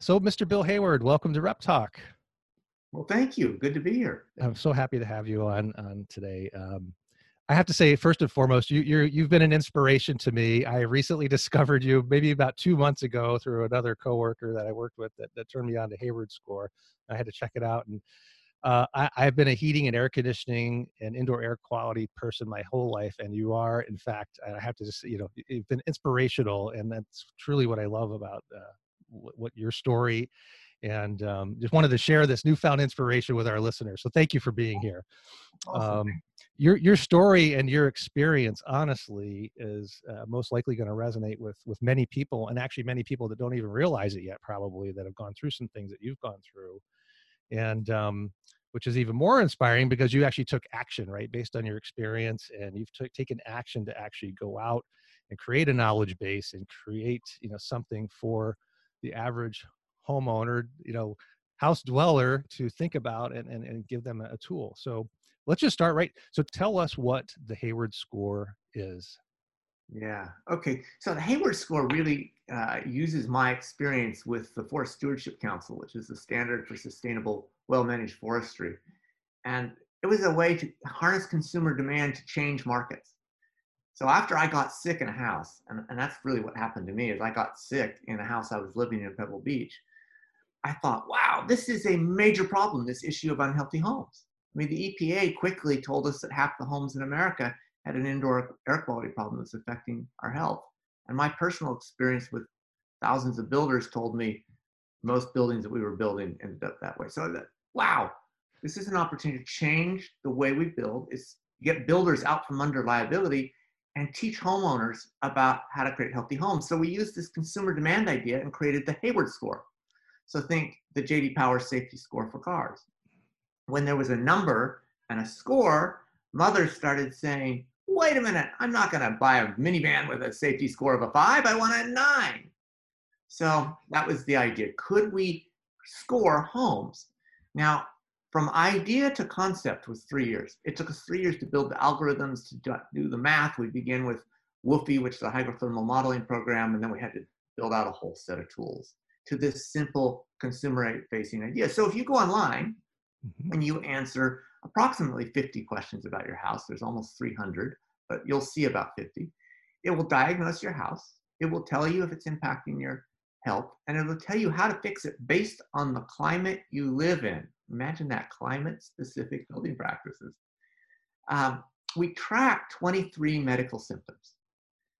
So, Mr. Bill Hayward, welcome to Rep Talk. Well, thank you. Good to be here. I'm so happy to have you on on today. Um, I have to say, first and foremost, you you're you've been an inspiration to me. I recently discovered you maybe about two months ago through another coworker that I worked with that, that turned me on to Hayward Score. I had to check it out, and uh, I, I've been a heating and air conditioning and indoor air quality person my whole life, and you are, in fact, I have to just you know, you've been inspirational, and that's truly what I love about uh, what your story and um, just wanted to share this newfound inspiration with our listeners. So thank you for being here. Awesome. Um, your your story and your experience, honestly, is uh, most likely going to resonate with with many people, and actually many people that don't even realize it yet, probably that have gone through some things that you've gone through, and um, which is even more inspiring because you actually took action, right, based on your experience, and you've t- taken action to actually go out and create a knowledge base and create, you know, something for the average homeowner, you know, house dweller to think about and, and, and give them a tool. So let's just start right. So tell us what the Hayward score is. Yeah. Okay. So the Hayward score really uh, uses my experience with the Forest Stewardship Council, which is the standard for sustainable, well-managed forestry, and it was a way to harness consumer demand to change markets. So after I got sick in a house, and, and that's really what happened to me is I got sick in a house I was living in Pebble Beach. I thought, wow, this is a major problem, this issue of unhealthy homes. I mean, the EPA quickly told us that half the homes in America had an indoor air quality problem that's affecting our health. And my personal experience with thousands of builders told me most buildings that we were building ended up that way. So I thought, wow, this is an opportunity to change the way we build. It's get builders out from under liability and teach homeowners about how to create healthy homes. So we used this consumer demand idea and created the Hayward score. So think the JD Power safety score for cars. When there was a number and a score, mothers started saying, wait a minute, I'm not to buy a minivan with a safety score of a five, I want a nine. So that was the idea. Could we score homes? Now, from idea to concept was three years. It took us three years to build the algorithms to do the math. We began with WUFI, which is a hydrothermal modeling program, and then we had to build out a whole set of tools to this simple consumer facing idea. So if you go online mm-hmm. and you answer approximately 50 questions about your house, there's almost 300, but you'll see about 50. It will diagnose your house. It will tell you if it's impacting your health, and it will tell you how to fix it based on the climate you live in. Imagine that climate specific building practices. Um, we track 23 medical symptoms.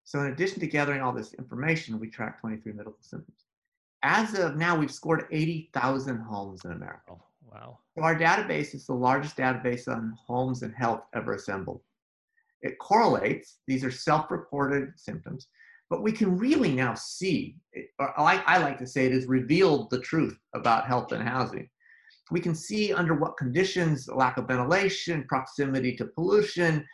So, in addition to gathering all this information, we track 23 medical symptoms. As of now, we've scored 80,000 homes in America. Oh, wow. So, our database is the largest database on homes and health ever assembled. It correlates, these are self reported symptoms, but we can really now see, or I, I like to say it has revealed the truth about health and housing we can see under what conditions lack of ventilation, proximity to pollution,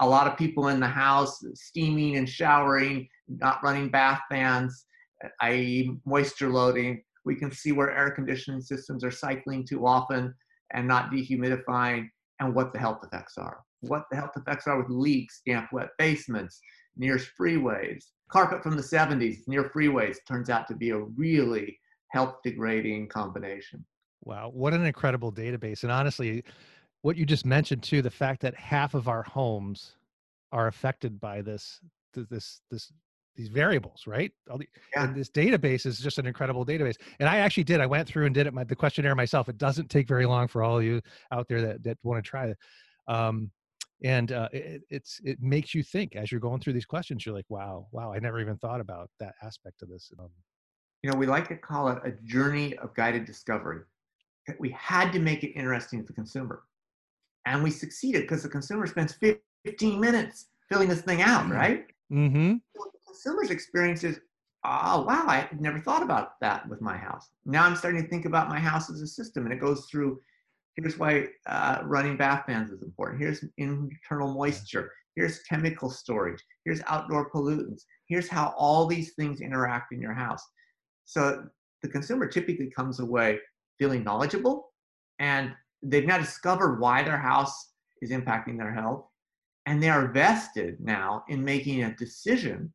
a lot of people in the house steaming and showering, not running bath fans, uh, i.e., moisture loading. We can see where air conditioning systems are cycling too often and not dehumidifying, and what the health effects are. What the health effects are with leaks, damp, wet basements, near freeways. Carpet from the 70s near freeways turns out to be a really health degrading combination. Wow, what an incredible database. And honestly, what you just mentioned too, the fact that half of our homes are affected by this this this these variables, right? The, yeah. And this database is just an incredible database. And I actually did. I went through and did it my, the questionnaire myself. It doesn't take very long for all of you out there that that want to try it. Um, and uh, it, it's it makes you think as you're going through these questions. You're like, wow, wow, I never even thought about that aspect of this. Um, you know, we like to call it a journey of guided discovery we had to make it interesting to the consumer. And we succeeded because the consumer spends 15 minutes filling this thing out, mm-hmm. right? Mm-hmm. So the consumer's experience is, oh, wow, I never thought about that with my house. Now I'm starting to think about my house as a system, and it goes through here's why uh, running bath fans is important. Here's internal moisture. Here's chemical storage. Here's outdoor pollutants. Here's how all these things interact in your house. So the consumer typically comes away feeling knowledgeable and they've now discovered why their house is impacting their health and they are vested now in making a decision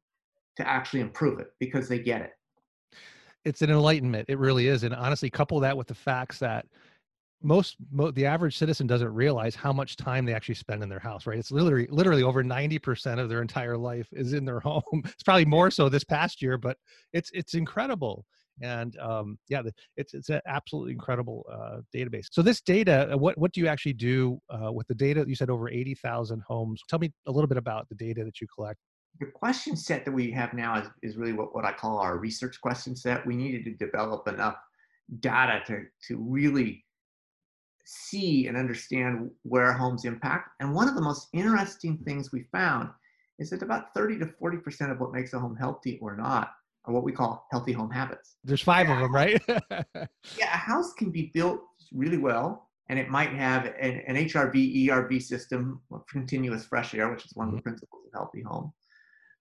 to actually improve it because they get it it's an enlightenment. It really is. And honestly, couple that with the facts that most mo- the average citizen doesn't realize how much time they actually spend in their house right? It's literally literally over 90% of their entire life is in their home. It's probably more so this past year but it's it's incredible. And um, yeah it's it's an absolutely incredible uh, database. So this data uh, what what do you actually do uh, with the data? You said over 80000 homes. Tell me a little bit about the data that you collect. The question set that we have now is, is really what, what i call our research question set. We needed to develop enough data to, to really see and understand where homes impact. And one of the most interesting things we found is that about 30 to 40% of what makes a home healthy or not are what we call healthy home habits. There's five yeah. of them, right? yeah, a house can be built really well and it might have an, an HRV, ERV system, continuous fresh air, which is one mm-hmm. of the mm-hmm. principles of healthy home.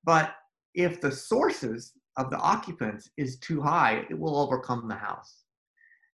But if the sources of the occupants is too high, it will overcome the house.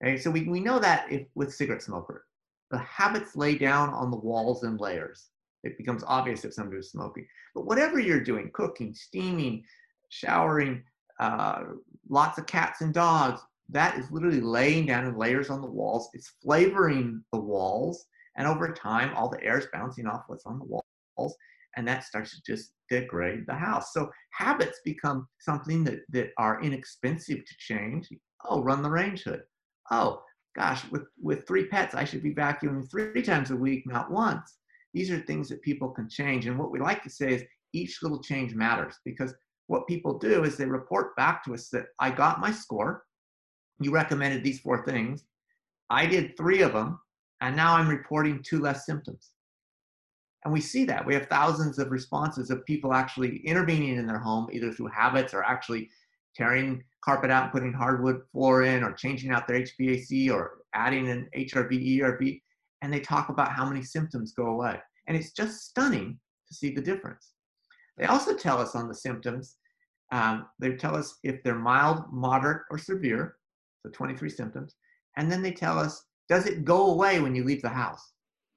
Okay, so we, we know that if with cigarette smoker, the habits lay down on the walls in layers. It becomes obvious if somebody was smoking. But whatever you're doing, cooking, steaming, showering, uh, lots of cats and dogs, that is literally laying down in layers on the walls. It's flavoring the walls. And over time, all the air is bouncing off what's on the walls. And that starts to just degrade the house. So habits become something that, that are inexpensive to change. Oh, run the range hood oh gosh, with, with three pets, I should be vacuuming three times a week, not once. These are things that people can change. And what we like to say is each little change matters because what people do is they report back to us that I got my score. You recommended these four things. I did three of them, and now I'm reporting two less symptoms. And we see that. We have thousands of responses of people actually intervening in their home, either through habits or actually tearing carpet out and putting hardwood floor in or changing out their HVAC or adding an HRV, ERV, and they talk about how many symptoms go away. And it's just stunning to see the difference. They also tell us on the symptoms, um, they tell us if they're mild, moderate, or severe, so 23 symptoms, and then they tell us, does it go away when you leave the house?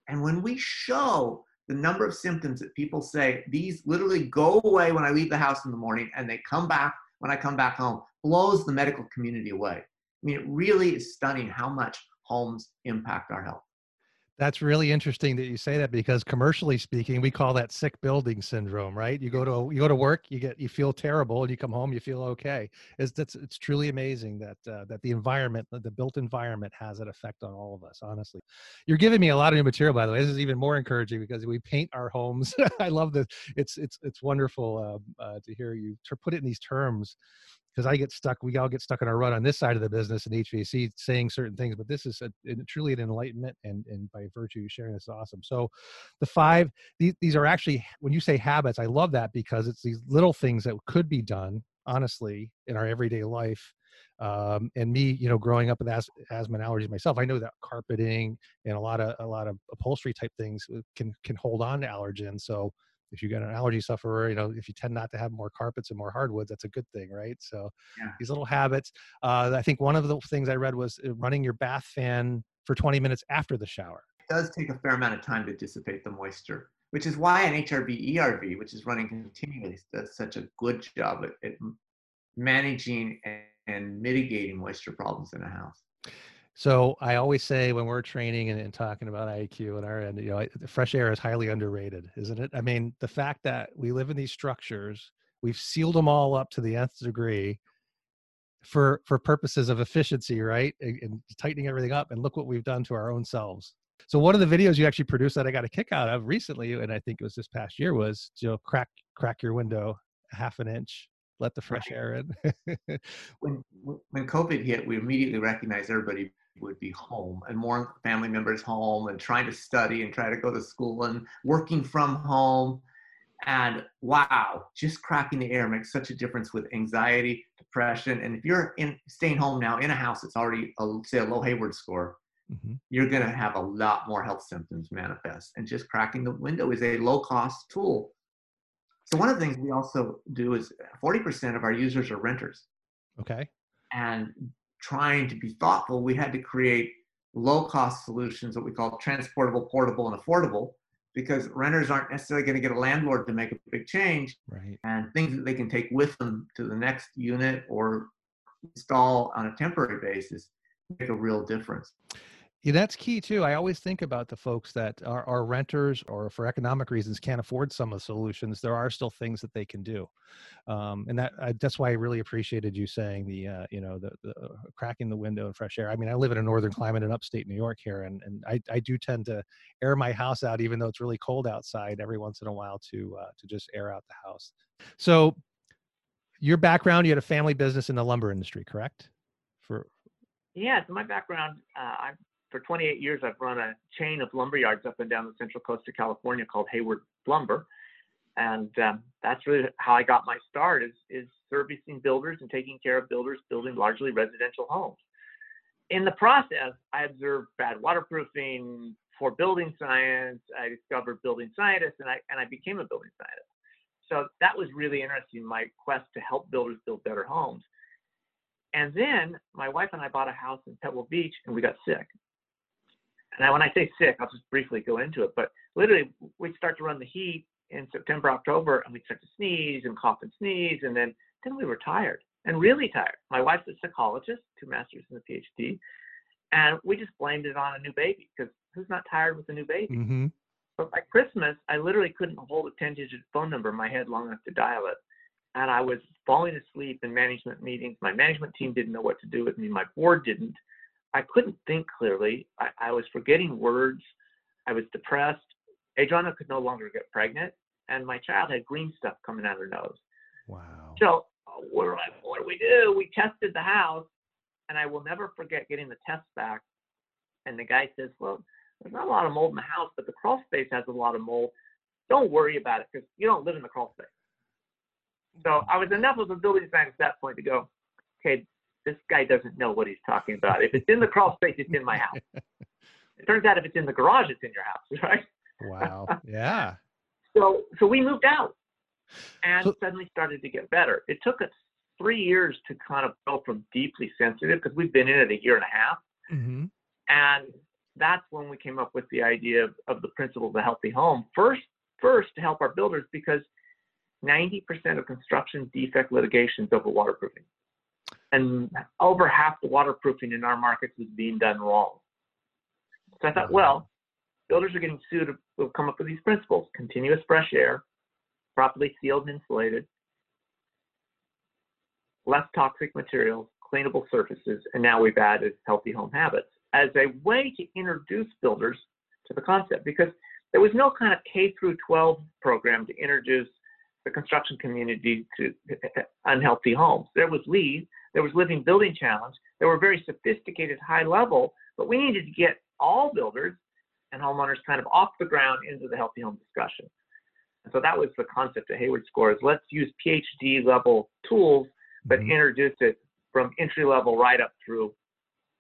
And when we show the number of symptoms that people say, these literally go away when I leave the house in the morning and they come back when I come back home blows the medical community away. I mean, it really is stunning how much homes impact our health. That's really interesting that you say that because commercially speaking, we call that sick building syndrome, right? You go to you go to work, you get you feel terrible, and you come home, you feel okay. It's that's it's truly amazing that uh, that the environment, the built environment, has an effect on all of us. Honestly, you're giving me a lot of new material, by the way. This is even more encouraging because we paint our homes. I love this. It's it's it's wonderful uh, uh, to hear you put it in these terms because I get stuck. We all get stuck in our rut on this side of the business and HVAC saying certain things, but this is a, truly an enlightenment, and and by virtue sharing this is awesome. So, the five these, these are actually when you say habits, I love that because it's these little things that could be done honestly in our everyday life. Um, and me, you know, growing up with as, asthma and allergies myself, I know that carpeting and a lot of a lot of upholstery type things uh, can can hold on to allergens. So if you get an allergy sufferer, you know, if you tend not to have more carpets and more hardwoods, that's a good thing, right? So yeah. these little habits. Uh, I think one of the things I read was uh, running your bath fan for 20 minutes after the shower. It does take a fair amount of time to dissipate the moisture, which is why an HRV ERV, which is running continuously, does such a good job at, at managing and, and mitigating moisture problems in a house. So I always say when we're training and, and, talking about IQ and our end, you know, fresh air is highly underrated, isn't it? I mean, the fact that we live in these structures, we've sealed them all up to the nth degree for for purposes of efficiency, right? And, and tightening everything up. And look what we've done to our own selves. So one of the videos you actually produced that I got a kick out of recently, and I think it was this past year, was you know crack crack your window half an inch let the fresh air in. when when COVID hit, we immediately recognized everybody would be home and more family members home and trying to study and try to go to school and working from home. And wow, just cracking the air makes such a difference with anxiety, depression. And if you're in staying home now in a house that's already a, say a low Hayward score, mm-hmm. you're going to have a lot more health symptoms manifest. And just cracking the window is a low cost tool. So one of the things we also do is 40% of our users are renters. Okay. And trying to be thoughtful, we had to create low cost solutions that we call transportable, portable, and affordable because renters aren't necessarily going to get a landlord to make a big change right. and things that they can take with them to the next unit or install on a temporary basis make a real difference. Yeah, that's key too. I always think about the folks that are, are renters or for economic reasons can't afford some of the solutions. There are still things that they can do, um, and that I, that's why I really appreciated you saying the uh, you know the, the uh, cracking the window and fresh air. I mean, I live in a northern climate in upstate New York here, and and I, I do tend to air my house out even though it's really cold outside every once in a while to uh, to just air out the house. So, your background, you had a family business in the lumber industry, correct? For yeah, my background, uh, I'm for 28 years, I've run a chain of lumber yards up and down the central coast of California called Hayward Lumber. And um, that's really how I got my start is, is servicing builders and taking care of builders building largely residential homes. In the process, I observed bad waterproofing, for building science. I discovered building scientists and I, and I became a building scientist. So that was really interesting, my quest to help builders build better homes. And then my wife and I bought a house in Pebble Beach and we got sick. And when I say sick, I'll just briefly go into it. But literally, we'd start to run the heat in September, October, and we'd start to sneeze and cough and sneeze, and then then we were tired and really tired. My wife's a psychologist, two masters and a PhD, and we just blamed it on a new baby because who's not tired with a new baby? mm-hmm. But by Christmas, I literally couldn't hold a 10-digit phone number in my head long enough to dial it. And I was falling asleep in management meetings. My management team didn't know what to do with me. My board didn't. I couldn't think clearly. I, I was forgetting words. I was depressed. Adriana could no longer get pregnant, and my child had green stuff coming out her nose. Wow. So uh, what, what do we do? We tested the house, and I will never forget getting the test back. And the guy says, "Well, there's not a lot of mold in the house, but the crawl space has a lot of mold. Don't worry about it because you don't live in the crawl space." So I was enough of a building scientist at that point to go, okay, this guy doesn't know what he's talking about. If it's in the crawl space, it's in my house. it turns out if it's in the garage, it's in your house, right? Wow. Yeah. so so we moved out and So- suddenly started to get better. It took us three years to kind of go from deeply sensitive because we've been in it a year and a half. Mm-hmm. And that's when we came up with the idea of, of the principle of the healthy home. First, first to help our builders because 90% of construction defect litigation is over waterproofing. And over half the waterproofing in our markets was being done wrong. So I thought, mm-hmm. well, builders are getting sued. We'll come up with these principles: continuous fresh air, properly sealed and insulated, less toxic materials, cleanable surfaces, and now we've added healthy home habits as a way to introduce builders to the concept because there was no kind of K through 12 program to introduce the construction community to uh, uh, unhealthy homes. There was LEED, there was Living Building Challenge, there were very sophisticated high level, but we needed to get all builders and homeowners kind of off the ground into the healthy home discussion. And so that was the concept of Hayward Scores. Let's use PhD level tools, but Mhm. introduce it from entry level right up through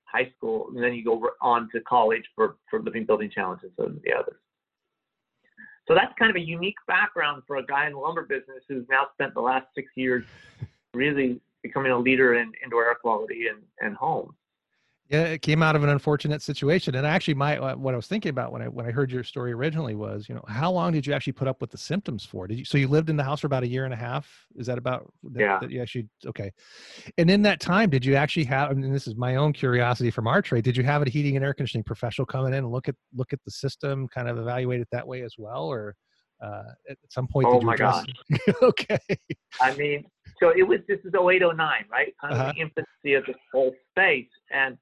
high school, and then you go on to college for, for Living Building Challenge and some of the others. So that's kind of a unique background for a guy in the lumber business who's now spent the last six years really becoming a leader in indoor air quality and, and homes. Yeah, it came out of an unfortunate situation. And actually, my uh, what I was thinking about when I when I heard your story originally was, you know, how long did you actually put up with the symptoms for? Did you so you lived in the house for about a year and a half? Is that about that, Yeah. That you actually okay. And in that time, did you actually have? I mean, this is my own curiosity from our trade. Did you have a heating and air conditioning professional come in and look at look at the system, kind of evaluate it that way as well, or uh, at some point? Oh did you my address- okay. I mean, so it was, this is 0809 right? Kind of Uh-huh. the infancy of this whole space. And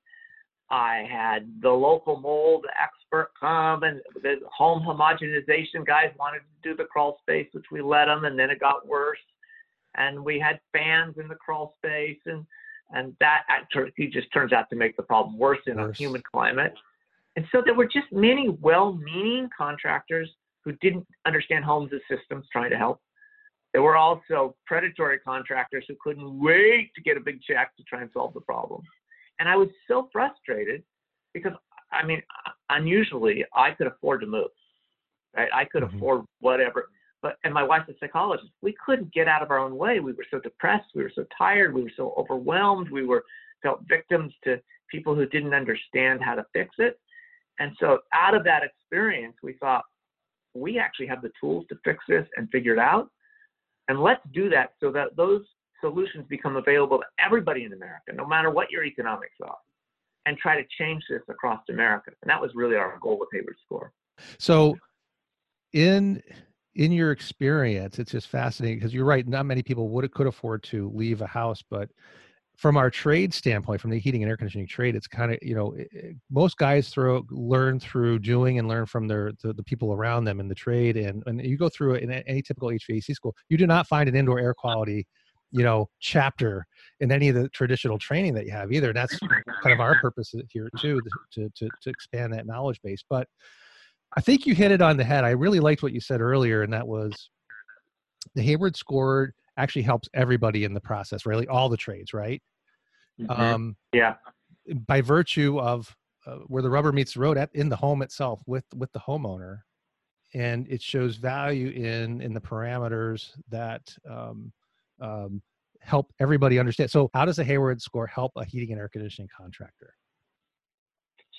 I had the local mold expert come and the home homogenization guys wanted to do the crawl space, which we let them, and then it got worse. And we had fans in the crawl space, and and that actually just turns out to make the problem worse in Worse. a human climate. And so there were just many well-meaning contractors who didn't understand homes as systems trying to help. There were also predatory contractors who couldn't wait to get a big check to try and solve the problem. And I was so frustrated because, I mean, unusually I could afford to move, right? I could Mhm. afford whatever. But, and my wife's a psychologist. We couldn't get out of our own way. We were so depressed. We were so tired. We were so overwhelmed. We were felt victims to people who didn't understand how to fix it. And so out of that experience, we thought, we actually have the tools to fix this and figure it out. And let's do that so that those solutions become available to everybody in America, no matter what your economics are, and try to change this across America. And that was really our goal with Hayward Score. So, in in your experience, it's just fascinating because you're right. Not many people would could afford to leave a house, but from our trade standpoint, from the heating and air conditioning trade, it's kind of you know most guys throw learn through doing and learn from their the, the people around them in the trade, and and you go through it in any typical HVAC school, you do not find an indoor air quality you know chapter in any of the traditional training that you have either. And that's kind of our purpose here too to to to expand that knowledge base. But I think you hit it on the head. I really liked what you said earlier, and that was the Hayward score actually helps everybody in the process, really all the trades, right? Mm-hmm. Um, yeah. By virtue of uh, where the rubber meets the road at in the home itself with with the homeowner, and it shows value in in the parameters that um, um, help everybody understand. So, how does a Hayward score help a heating and air conditioning contractor?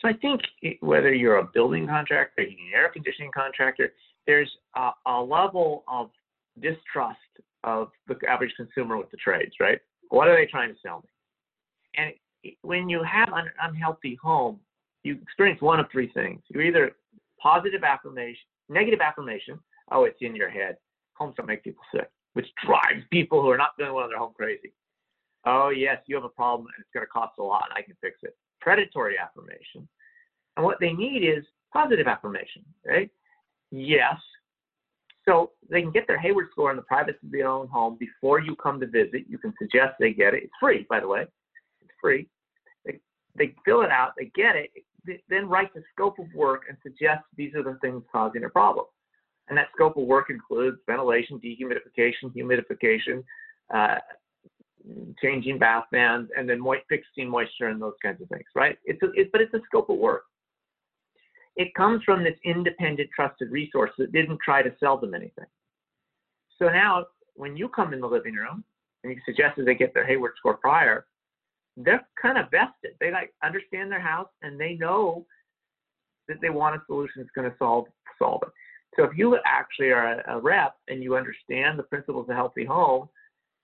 So, I think whether you're a building contractor, heating and air conditioning contractor, there's a, a level of distrust of the average consumer with the trades, right? What are they trying to sell me? And when you have an unhealthy home, you experience one of three things. You're either positive affirmation, negative affirmation, oh, it's in your head. Homes don't make people sick, which drives people who are not doing well in their home crazy. Oh, yes, you have a problem and it's going to cost a lot and I can fix it. Predatory affirmation. And what they need is positive affirmation, right? Yes, so they can get their Hayward score in the privacy of their own home before you come to visit. You can suggest they get it. It's free, by the way. It's free. They, they fill it out, they get it, they then write the scope of work and suggest these are the things causing their problem. And that scope of work includes ventilation, dehumidification, humidification, uh, changing bath fans, and then fixing moisture and those kinds of things, right? It's a, it, but it's a scope of work. It comes from this independent, trusted resource that didn't try to sell them anything. So now, when you come in the living room and you suggest that they get their Hayward score prior, they're kind of vested. They like understand their house and they know that they want a solution that's going to solve solve it. So if you actually are a, a rep and you understand the principles of a healthy home,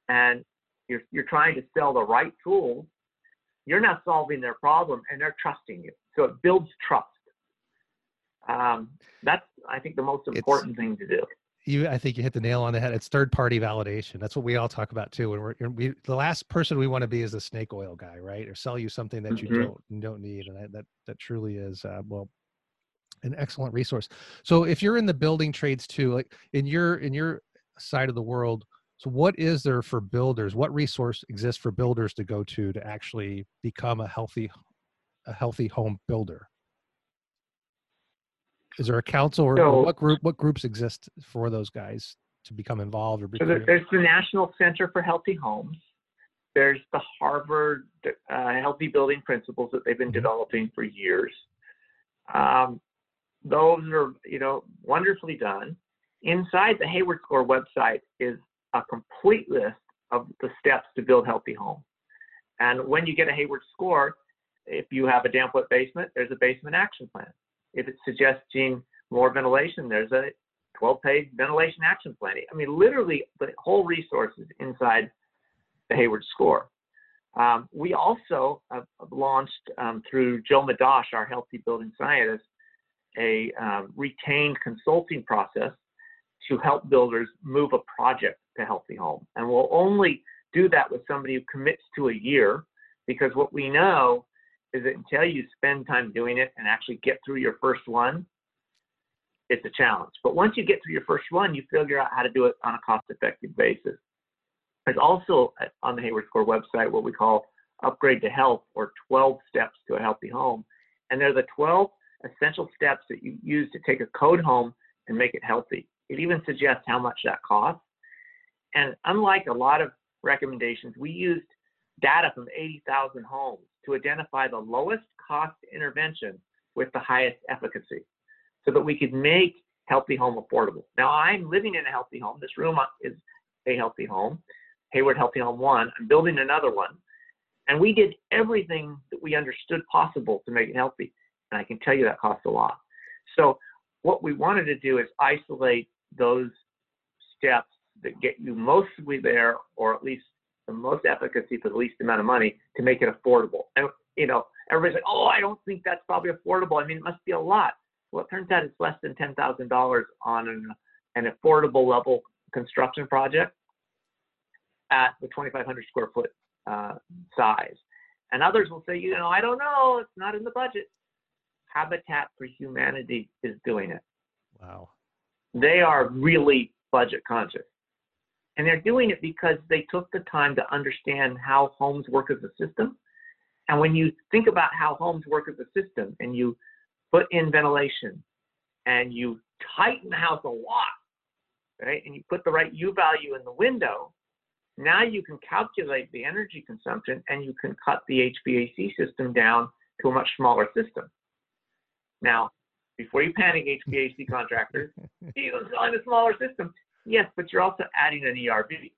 and you're you're trying to sell the right tools, you're not solving their problem, and they're trusting you. So it builds trust um, that's I think the most important it's, thing to do. You, I think you hit the nail on the head. It's third party validation. That's what we all talk about too. And we're we, the last person we want to be is a snake oil guy, right? Or sell you something that mm-hmm. you don't don't need, and I, that that truly is uh, well an excellent resource. So if you're in the building trades too, like in your in your side of the world, so what is there for builders? What resource exists for builders to go to to actually become a healthy a healthy home builder? Is there a council or, so, or, what group? What groups exist for those guys to become involved or? So there's the National Center for Healthy Homes. There's the Harvard uh, Healthy Building Principles that they've been mm-hmm. developing for years. Um, those are you know wonderfully done. Inside the Hayward Score website is a complete list of the steps to build healthy homes. And when you get a Hayward Score, if you have a damp wet basement, there's a basement action plan. If it's suggesting more ventilation, there's a 12 page ventilation action plan. I mean, literally, the whole resource is inside the Hayward score. Um, we also have launched um, through Joe Madosh, our healthy building scientist, a um, retained consulting process to help builders move a project to healthy home. And we'll only do that with somebody who commits to a year because what we know is that until you spend time doing it and actually get through your first one, it's a challenge. But once you get through your first one, you figure out how to do it on a cost effective basis. There's also uh, on the Hayward Score website what we call Upgrade to Health or 12 steps to a healthy home. And they're the 12 essential steps that you use to take a code home and make it healthy. It even suggests how much that costs. And unlike a lot of recommendations, we used data from 80,000 homes to identify the lowest cost intervention with the highest efficacy so that we could make healthy home affordable. Now, I'm living in a healthy home. This room is a healthy home, Hayward Healthy Home 1. I'm building another one. And we did everything that we understood possible to make it healthy. And I can tell you that cost a lot. So, what we wanted to do is isolate those steps that get you mostly there, or at least the most efficacy for the least amount of money to make it affordable. And you know, everybody's like, oh, I don't think that's probably affordable. I mean, it must be a lot. Well, it turns out it's less than ten thousand dollars on an, an affordable level construction project at the 2,500 square foot uh, size. And others will say, you know, I don't know, it's not in the budget. Habitat for Humanity is doing it. Wow. They are really budget conscious. And they're doing it because they took the time to understand how homes work as a system. And when you think about how homes work as a system and you put in ventilation and you tighten the house a lot, right? And you put the right U value in the window, now you can calculate the energy consumption and you can cut the HVAC system down to a much smaller system. Now, before you panic, HVAC contractors, you're selling a smaller system. Yes, but you're also adding an ERV.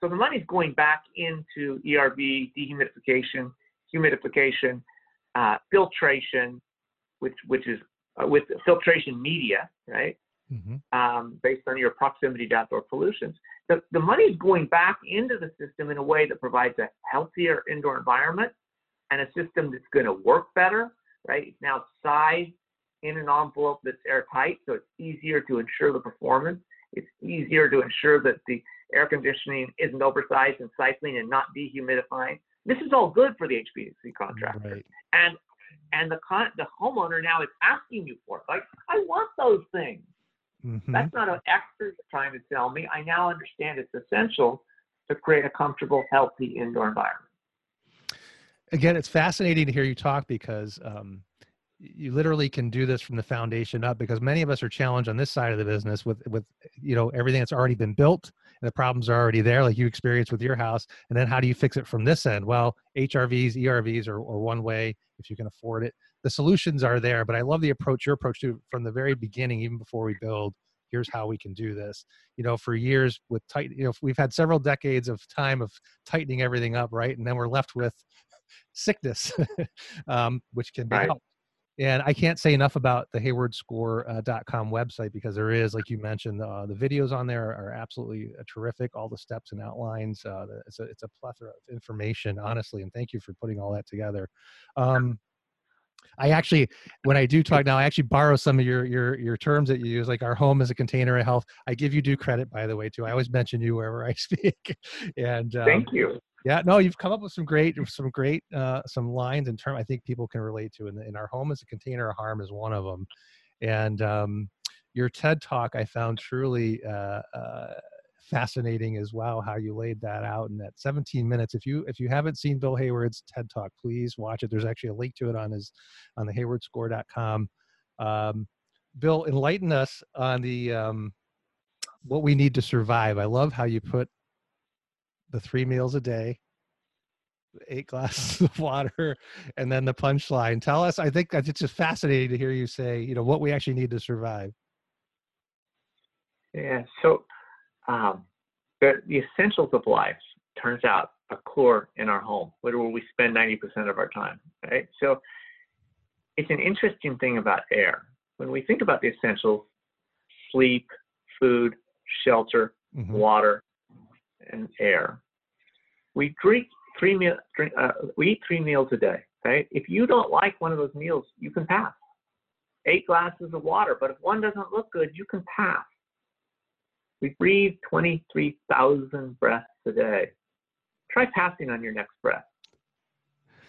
So the money's going back into ERV, dehumidification, humidification, uh, filtration, which which is uh, with filtration media, right? Mm-hmm. Um, based on your proximity to outdoor pollutions. The, the money is going back into the system in a way that provides a healthier indoor environment and a system that's going to work better, right? It's now sized in an envelope that's airtight, so it's easier to ensure the performance. It's easier to ensure that the air conditioning isn't oversized and cycling and not dehumidifying. This is all good for the HVAC contractor. Right. And and the con- the homeowner now is asking you for it. Like, I want those things. Mm-hmm. That's not an expert trying to tell me. I now understand it's essential to create a comfortable, healthy indoor environment. Again, it's fascinating to hear you talk because um, you literally can do this from the foundation up because many of us are challenged on this side of the business with with you know everything that's already been built and the problems are already there like you experienced with your house and then how do you fix it from this end? Well hrvs ervs are, are one way if you can afford it. The solutions are there but i love the approach your approach to from the very beginning even before we build here's how we can do this. You know for years with tight you know we've had several decades of time of tightening everything up right? And then we're left with sickness um, which can be right. And I can't say enough about the haywardscore.com uh, website because there is, like you mentioned, uh, the videos on there are absolutely uh, terrific. All the steps and outlines. Uh, it's, a, it's a plethora of information, honestly. And thank you for putting all that together. Um, I actually, when I do talk now, I actually borrow some of your your your terms that you use, like our home is a container of health. I give you due credit, by the way, too. I always mention you wherever I speak. and um, thank you yeah no you've come up with some great some great uh, some lines in term i think people can relate to and in our home as a container of harm is one of them and um, your ted talk i found truly uh, uh, fascinating as well how you laid that out in that 17 minutes. If you if you haven't seen bill hayward's ted talk please watch it. There's actually a link to it on his on the haywardscore.com um, bill enlighten us on the um, what we need to survive. I love how you put the three meals a day, eight glasses of water, and then the punchline. Tell us. I think it's just fascinating to hear you say, you know, what we actually need to survive. Yeah. So, um, the, the essentials of life turns out a core in our home, where we spend 90% of our time. Right. So, it's an interesting thing about air. When we think about the essentials, sleep, food, shelter, mm-hmm. water, and air. We drink three meal, drink, uh, we eat three meals a day. Okay, if you don't like one of those meals, you can pass. Eight glasses of water, but if one doesn't look good, you can pass. We breathe 23,000 breaths a day. Try passing on your next breath.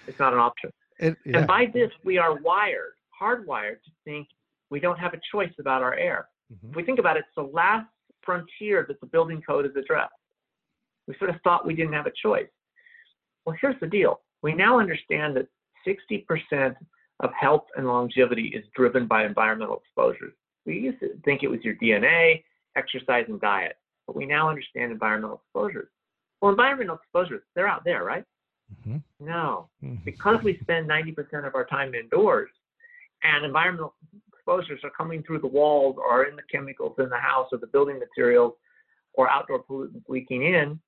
It's not an option. It, yeah. And by this, we are wired, hardwired to think we don't have a choice about our air. Mm-hmm. If we think about it, it's the last frontier that the building code is addressed. We sort of thought we didn't have a choice. Well, here's the deal. We now understand that 60% of health and longevity is driven by environmental exposures. We used to think it was your DNA, exercise, and diet, but we now understand environmental exposures. Well, environmental exposures, they're out there, right? Mm-hmm. No, mm-hmm. because we spend 90% of our time indoors and environmental exposures are coming through the walls or in the chemicals in the house or the building materials or outdoor pollutants leaking in,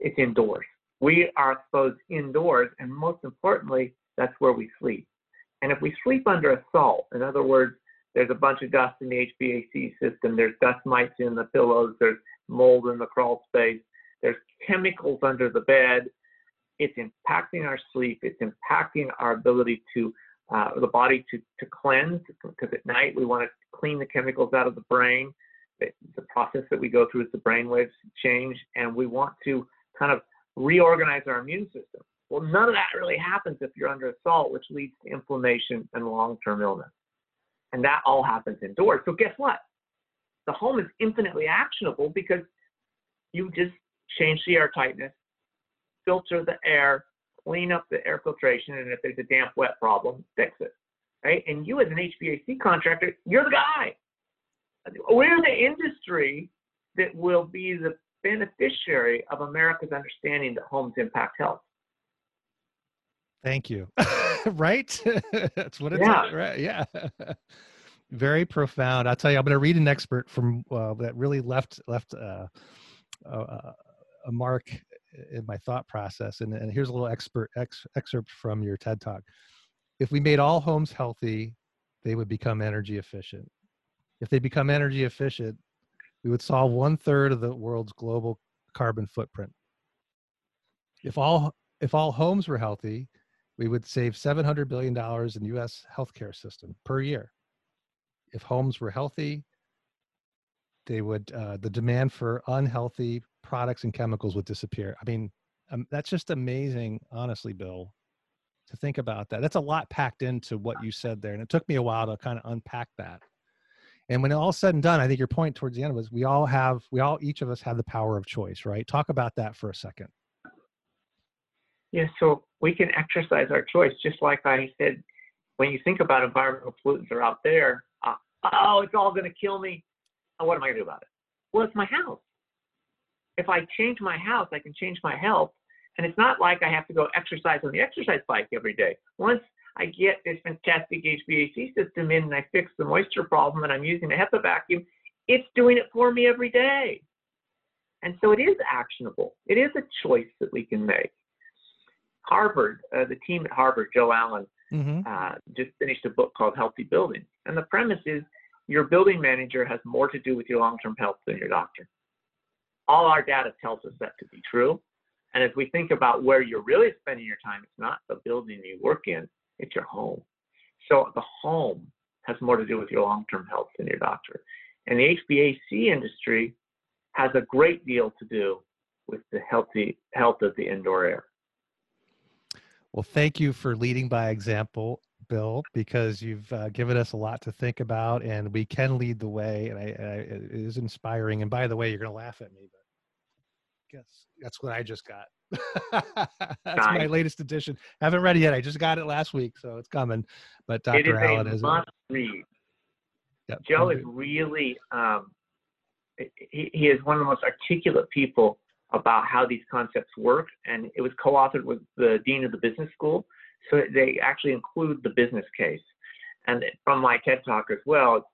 it's indoors. We are exposed indoors, and most importantly, that's where we sleep. And if we sleep under assault, in other words, there's a bunch of dust in the HVAC system, there's dust mites in the pillows, there's mold in the crawl space, There's chemicals under the bed. It's impacting our sleep. It's impacting our ability to uh, the body to, to cleanse because at night we want to clean the chemicals out of the brain. The, the process that we go through is the brain waves change, and we want to kind of reorganize our immune system. Well, none of that really happens if you're under assault, which leads to inflammation and long-term illness. And that all happens indoors. So guess what? The home is infinitely actionable because you just change the air tightness, filter the air, clean up the air filtration, and if there's a damp wet problem, fix it. Right? And you as an HVAC contractor, you're the guy. We're the industry that will be the beneficiary of America's understanding that homes impact health. Thank you. right? That's what it's yeah. Like, right? Yeah. Very profound. I'll tell you, I'm going to read an expert from uh, that really left left uh, uh, a mark in my thought process. And, and here's a little expert ex, excerpt from your TED talk. If we made all homes healthy, they would become energy efficient. If they become energy efficient, we would solve one third of the world's global carbon footprint. If all if all homes were healthy, we would save $700 billion in US healthcare system per year. If homes were healthy, they would, uh, the demand for unhealthy products and chemicals would disappear. I mean, um, that's just amazing, honestly, Bill, to think about that. That's a lot packed into what you said there. And it took me a while to kind of unpack that. And when all said and done, I think your point towards the end was we all have, we all, each of us have the power of choice, right? Talk about that for a second. Yeah, so we can exercise our choice, just like I said. When you think about environmental pollutants are out there, uh, oh, it's all going to kill me. Oh, what am I going to do about it? Well, it's my house. If I change my house, I can change my health. And it's not like I have to go exercise on the exercise bike every day. Once I get this fantastic HVAC system in and I fix the moisture problem and I'm using a HEPA vacuum, it's doing it for me every day. And so it is actionable. It is a choice that we can make. Harvard, uh, the team at Harvard, Joe Allen, mm-hmm. uh, just finished a book called Healthy Buildings. And the premise is your building manager has more to do with your long term health than your doctor. All our data tells us that to be true. And as we think about where you're really spending your time, it's not the building you work in, it's your home. So the home has more to do with your long term health than your doctor. And the HVAC industry has a great deal to do with the healthy health of the indoor air. Well, thank you for leading by example, Bill, because you've uh, given us a lot to think about, and we can lead the way. And I, I, it is inspiring. And by the way, you're going to laugh at me, guess that's what I just got. that's my latest edition. Haven't read it yet. I just got it last week, so it's coming. But Dr. It is Allen a is must read. Yep. Joe is really um, he, he is one of the most articulate people about how these concepts work, and it was co-authored with the dean of the business school. So they actually include the business case. And from my TED talk as well,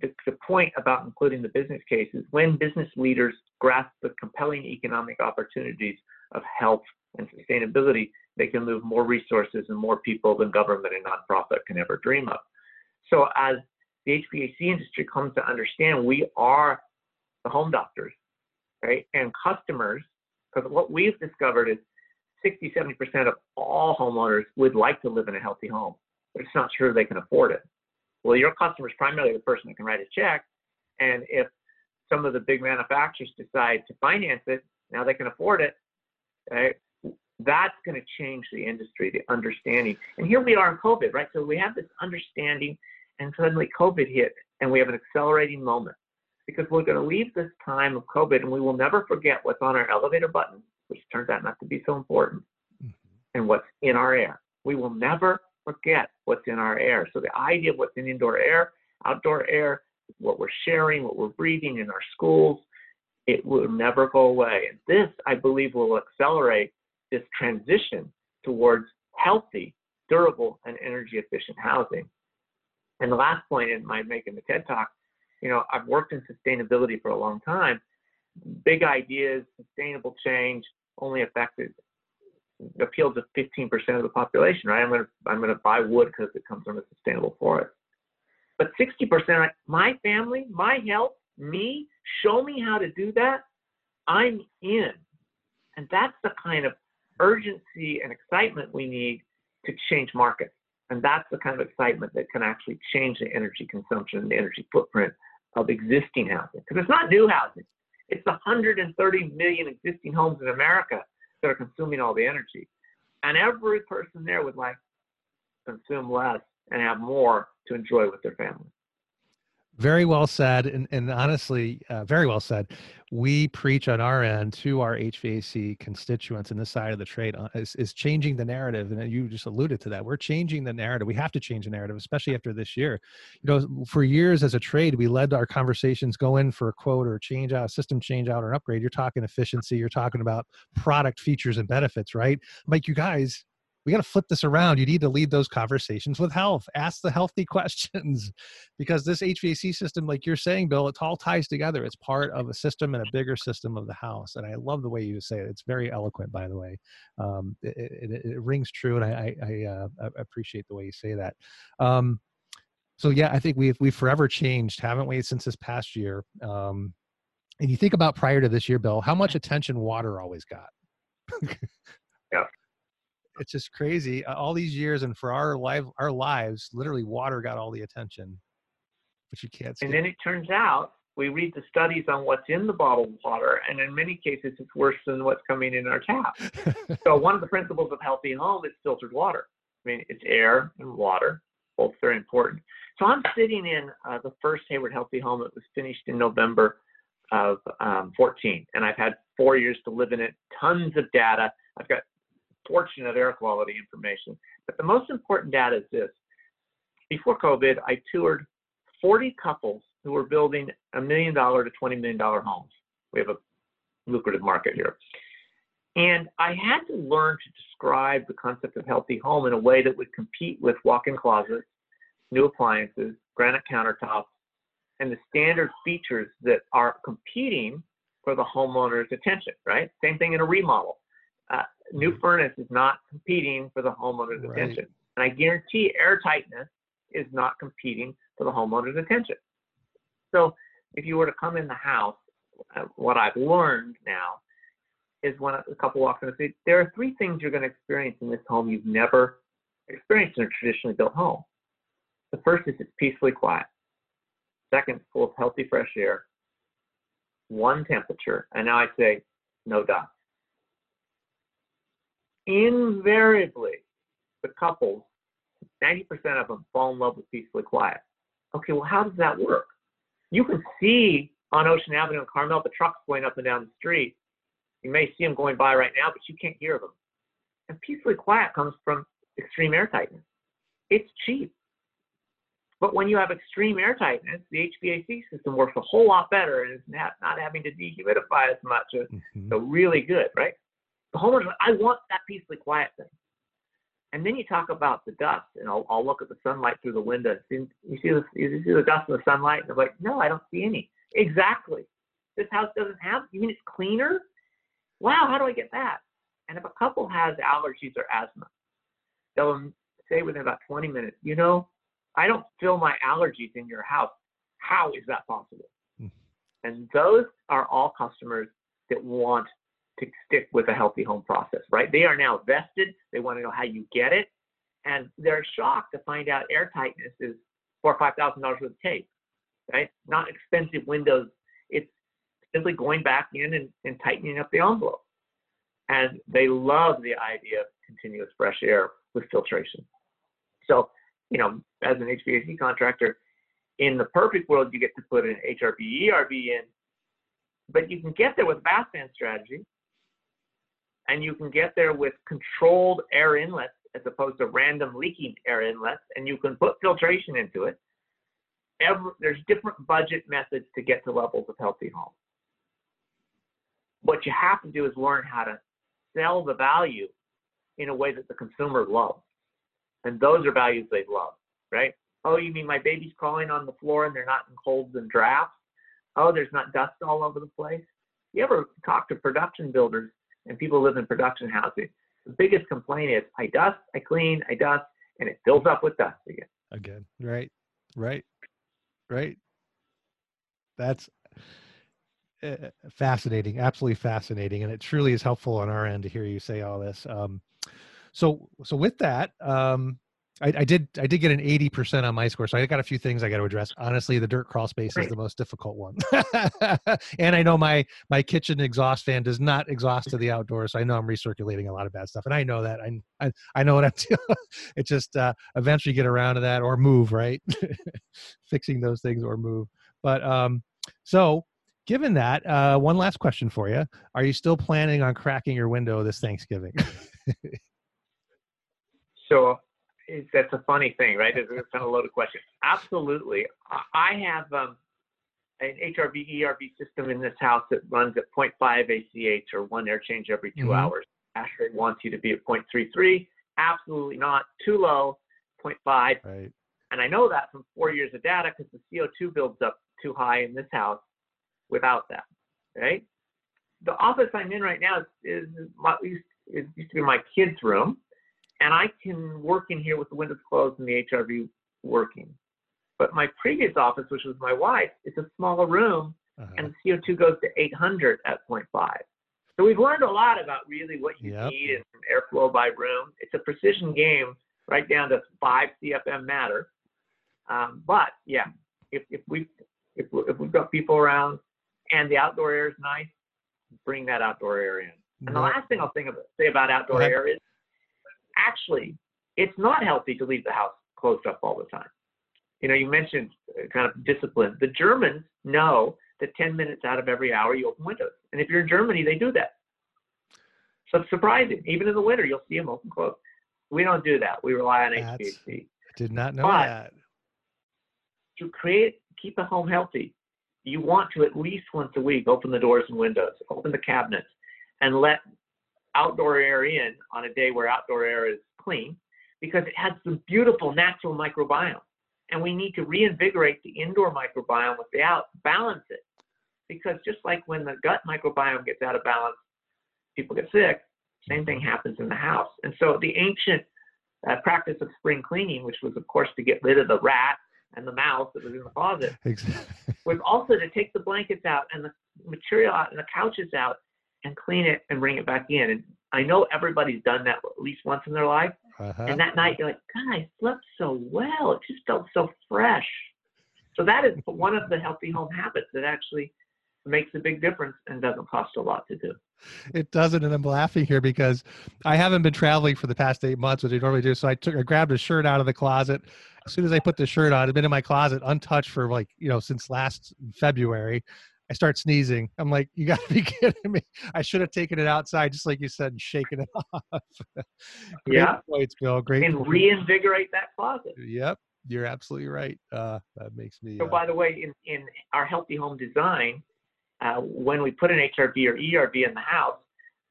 the, the point about including the business case is when business leaders grasp the compelling economic opportunities of health and sustainability, they can move more resources and more people than government and nonprofit can ever dream of. So as the HVAC industry comes to understand we are the home doctors right? And customers, because what we've discovered is 60, 70% of all homeowners would like to live in a healthy home. They're just not sure they can afford it. Well, your customer is primarily the person that can write a check. And if some of the big manufacturers decide to finance it, now they can afford it, right? That's going to change the industry, the understanding. And here we are in COVID, right? So we have this understanding, and suddenly COVID hit, and we have an accelerating moment because we're going to leave this time of COVID and we will never forget what's on our elevator button, which turns out not to be so important, mm-hmm. and what's in our air. We will never forget what's in our air. So the idea of what's in indoor air, outdoor air, what we're sharing, what we're breathing in our schools, it will never go away. And this, I believe, will accelerate this transition towards healthy, durable, and energy efficient housing. And the last point in my making the TED Talk you know, I've worked in sustainability for a long time. Big ideas, sustainable change only affected appeal to 15% of the population, right? I'm gonna I'm gonna buy wood because it comes from a sustainable forest. But 60%, my family, my health, me, show me how to do that. I'm in. And that's the kind of urgency and excitement we need to change markets. And that's the kind of excitement that can actually change the energy consumption and the energy footprint of existing housing. Because it's not new housing, it's the 130 million existing homes in America that are consuming all the energy. And every person there would like consume less and have more to enjoy with their family. Very well said, and, and honestly, uh, very well said. We preach on our end to our HVAC constituents in this side of the trade uh, is, is changing the narrative, and you just alluded to that. We're changing the narrative. We have to change the narrative, especially after this year. You know, for years as a trade, we led our conversations go in for a quote or change out, a system change out or an upgrade. You're talking efficiency. You're talking about product features and benefits, right? Like you guys, we got to flip this around. You need to lead those conversations with health. Ask the healthy questions because this HVAC system, like you're saying, Bill, it all ties together. It's part of a system and a bigger system of the house. And I love the way you say it. It's very eloquent, by the way. Um, it, it, it, rings true, and I, I, uh, appreciate the way you say that. Um, so yeah, I think we've we've forever changed, haven't we, since this past year? Um, and you think about prior to this year, Bill, how much attention water always got. yeah it's just crazy. Uh, all these years, and for our life, our lives, literally, water got all the attention, but you can't. And then it turns out we read the studies on what's in the bottled water, and in many cases, it's worse than what's coming in our tap. so one of the principles of healthy home is filtered water. I mean, it's air and water, both very important. So I'm sitting in uh, the first Hayward Healthy Home. It was finished in November of um, 14, and I've had four years to live in it. Tons of data. I've got fortunate air quality information. But the most important data is this. Before COVID, I toured 40 couples who were building a million dollar to $20 million homes. We have a lucrative market here. And I had to learn to describe the concept of healthy home in a way that would compete with walk-in closets, new appliances, granite countertops, and the standard features that are competing for the homeowner's attention, right? Same thing in a remodel. Uh, new furnace is not competing for the homeowner's right. attention. And I guarantee air tightness is not competing for the homeowner's attention. So if you were to come in the house, uh, what I've learned now is when a couple walks in and say, there are three things you're going to experience in this home you've never experienced in a traditionally built home. The first is it's peacefully quiet. Second, full of healthy fresh air. One temperature, and now I say no dust invariably the couples, 90% of them fall in love with peacefully quiet. Okay, well, how does that work? You can see on Ocean Avenue in Carmel the trucks going up and down the street. You may see them going by right now, but you can't hear them. And peacefully quiet comes from extreme air tightness. It's cheap. But when you have extreme air tightness, the HVAC system works a whole lot better and it's not, not having to dehumidify as much. Mm-hmm. So really good, right? The homeowner's like, I want that peacefully quiet thing. And then you talk about the dust, and I'll, I'll look at the sunlight through the window. You see, the, you see the dust and the sunlight? And I'm like, no, I don't see any. Exactly. This house doesn't have, you mean it's cleaner? Wow, how do I get that? And if a couple has allergies or asthma, they'll say within about 20 minutes, you know, I don't feel my allergies in your house. How is that possible? Mm. And those are all customers that want to stick with a healthy home process, right? They are now vested. They want to know how you get it. And they're shocked to find out air tightness is four or five thousand dollars worth of tape, right? Not expensive windows. It's simply going back in and, and tightening up the envelope. And they love the idea of continuous fresh air with filtration. So, you know, as an HVAC contractor, in the perfect world, you get to put an HRV, ERV in, but you can get there with a bath fan strategy and you can get there with controlled air inlets as opposed to random leaking air inlets, and you can put filtration into it. Every, there's different budget methods to get to levels of healthy home. What you have to do is learn how to sell the value in a way that the consumer loves. And those are values they love, right? Oh, you mean my baby's crawling on the floor and they're not in colds and drafts? Oh, there's not dust all over the place? You ever talk to production builders and people live in production housing. The biggest complaint is I dust, I clean, I dust, and it fills up with dust again. Again, right, right, right. That's uh, fascinating, absolutely fascinating, and it truly is helpful on our end to hear you say all this. Um, so, so with that, um, I, I, did I did get an 80% on my score, so I got a few things I got to address. Honestly, the dirt crawl space is the most difficult one, and I know my my kitchen exhaust fan does not exhaust to the outdoors, so I know I'm recirculating a lot of bad stuff, and I know that I I, I know what I'm doing. it just uh, eventually get around to that or move right, fixing those things or move. But um, so given that, uh, one last question for you: Are you still planning on cracking your window this Thanksgiving? so it's, that's a funny thing, right? It's, it's kind of a loaded question. Absolutely. I have um, an HRV ERV system in this house that runs at 0.5 ACH or one air change every 2 mm-hmm. hours. ASHRAE wants you to be at 0.33. Absolutely not. Too low, 0.5. Right. And I know that from four years of data because the CO2 builds up too high in this house without that, right? The office I'm in right now is, is my, used, it used to be my kids' room and I can work in here with the windows closed and the HRV working. But my previous office, which was my wife, it's a smaller room, uh-huh. and CO2 goes to 800 at 0.5. So we've learned a lot about really what you yep. need in airflow by room. It's a precision game, right down to five CFM matter. Um, but yeah, if, if we if, if we've got people around and the outdoor air is nice, bring that outdoor air in. And the last thing I'll think of, say about outdoor air is actually, it's not healthy to leave the house closed up all the time. You know, you mentioned uh, kind of discipline. The Germans know that 10 minutes out of every hour you open windows. And if you're in Germany, they do that. So it's surprising. Even in the winter, you'll see them open close. We don't do that. We rely on That's, HVAC. Did not know but that. To create, keep a home healthy, you want to at least once a week open the doors and windows, open the cabinets, and let outdoor air in on a day where outdoor air is clean because it has some beautiful natural microbiome. And we need to reinvigorate the indoor microbiome with the out, balance it. Because just like when the gut microbiome gets out of balance, people get sick, same thing happens in the house. And so the ancient uh, practice of spring cleaning, which was, of course, to get rid of the rat and the mouse that was in the closet, exactly. was also to take the blankets out and the material out and the couches out and clean it and bring it back in. And I know everybody's done that at least once in their life. Uh-huh. And that night you're like, God, I slept so well. It just felt so fresh. So that is one of the healthy home habits that actually makes a big difference and doesn't cost a lot to do. It doesn't, and I'm laughing here because I haven't been traveling for the past eight months, which I normally do. So I took, I grabbed a shirt out of the closet. As soon as I put the shirt on, it's been in my closet untouched for like you know since last February. I start sneezing. I'm like, you got to be kidding me. I should have taken it outside, just like you said, and shaken it off. yeah. points, Bill. Great. And reinvigorate that closet. Yep. You're absolutely right. Uh, that makes me. So, uh, by the way, in, in our healthy home design, uh, when we put an HRV or ERV in the house,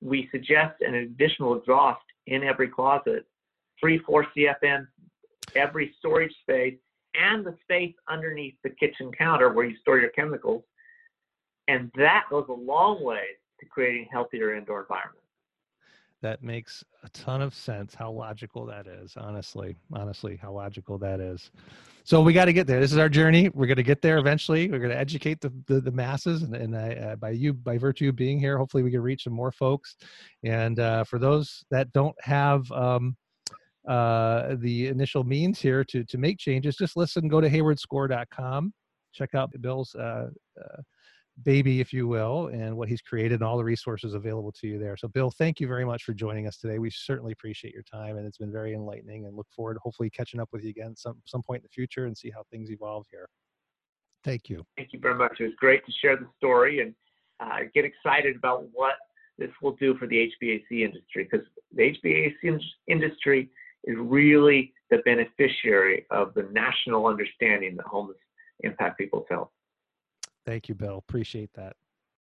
we suggest an additional exhaust in every closet, three, four CFM, every storage space, and the space underneath the kitchen counter where you store your chemicals and that goes a long way to creating healthier indoor environments. That makes a ton of sense. How logical that is, honestly. Honestly, how logical that is. So we got to get there. This is our journey. We're going to get there eventually. We're going to educate the the, the masses, and, and uh, by you, by virtue of being here, hopefully we can reach some more folks. And uh, for those that don't have um, uh, the initial means here to to make changes, just listen. Go to haywardscore.com. Check out Bill's uh, uh baby, if you will, and what he's created and all the resources available to you there. So, Bill, thank you very much for joining us today. We certainly appreciate your time, and it's been very enlightening. And look forward to hopefully catching up with you again some some point in the future and see how things evolve here. Thank you. Thank you very much. It was great to share the story and uh, get excited about what this will do for the HVAC industry because the HVAC industry is really the beneficiary of the national understanding that homes impact people's health. Thank you, Bill. Appreciate that.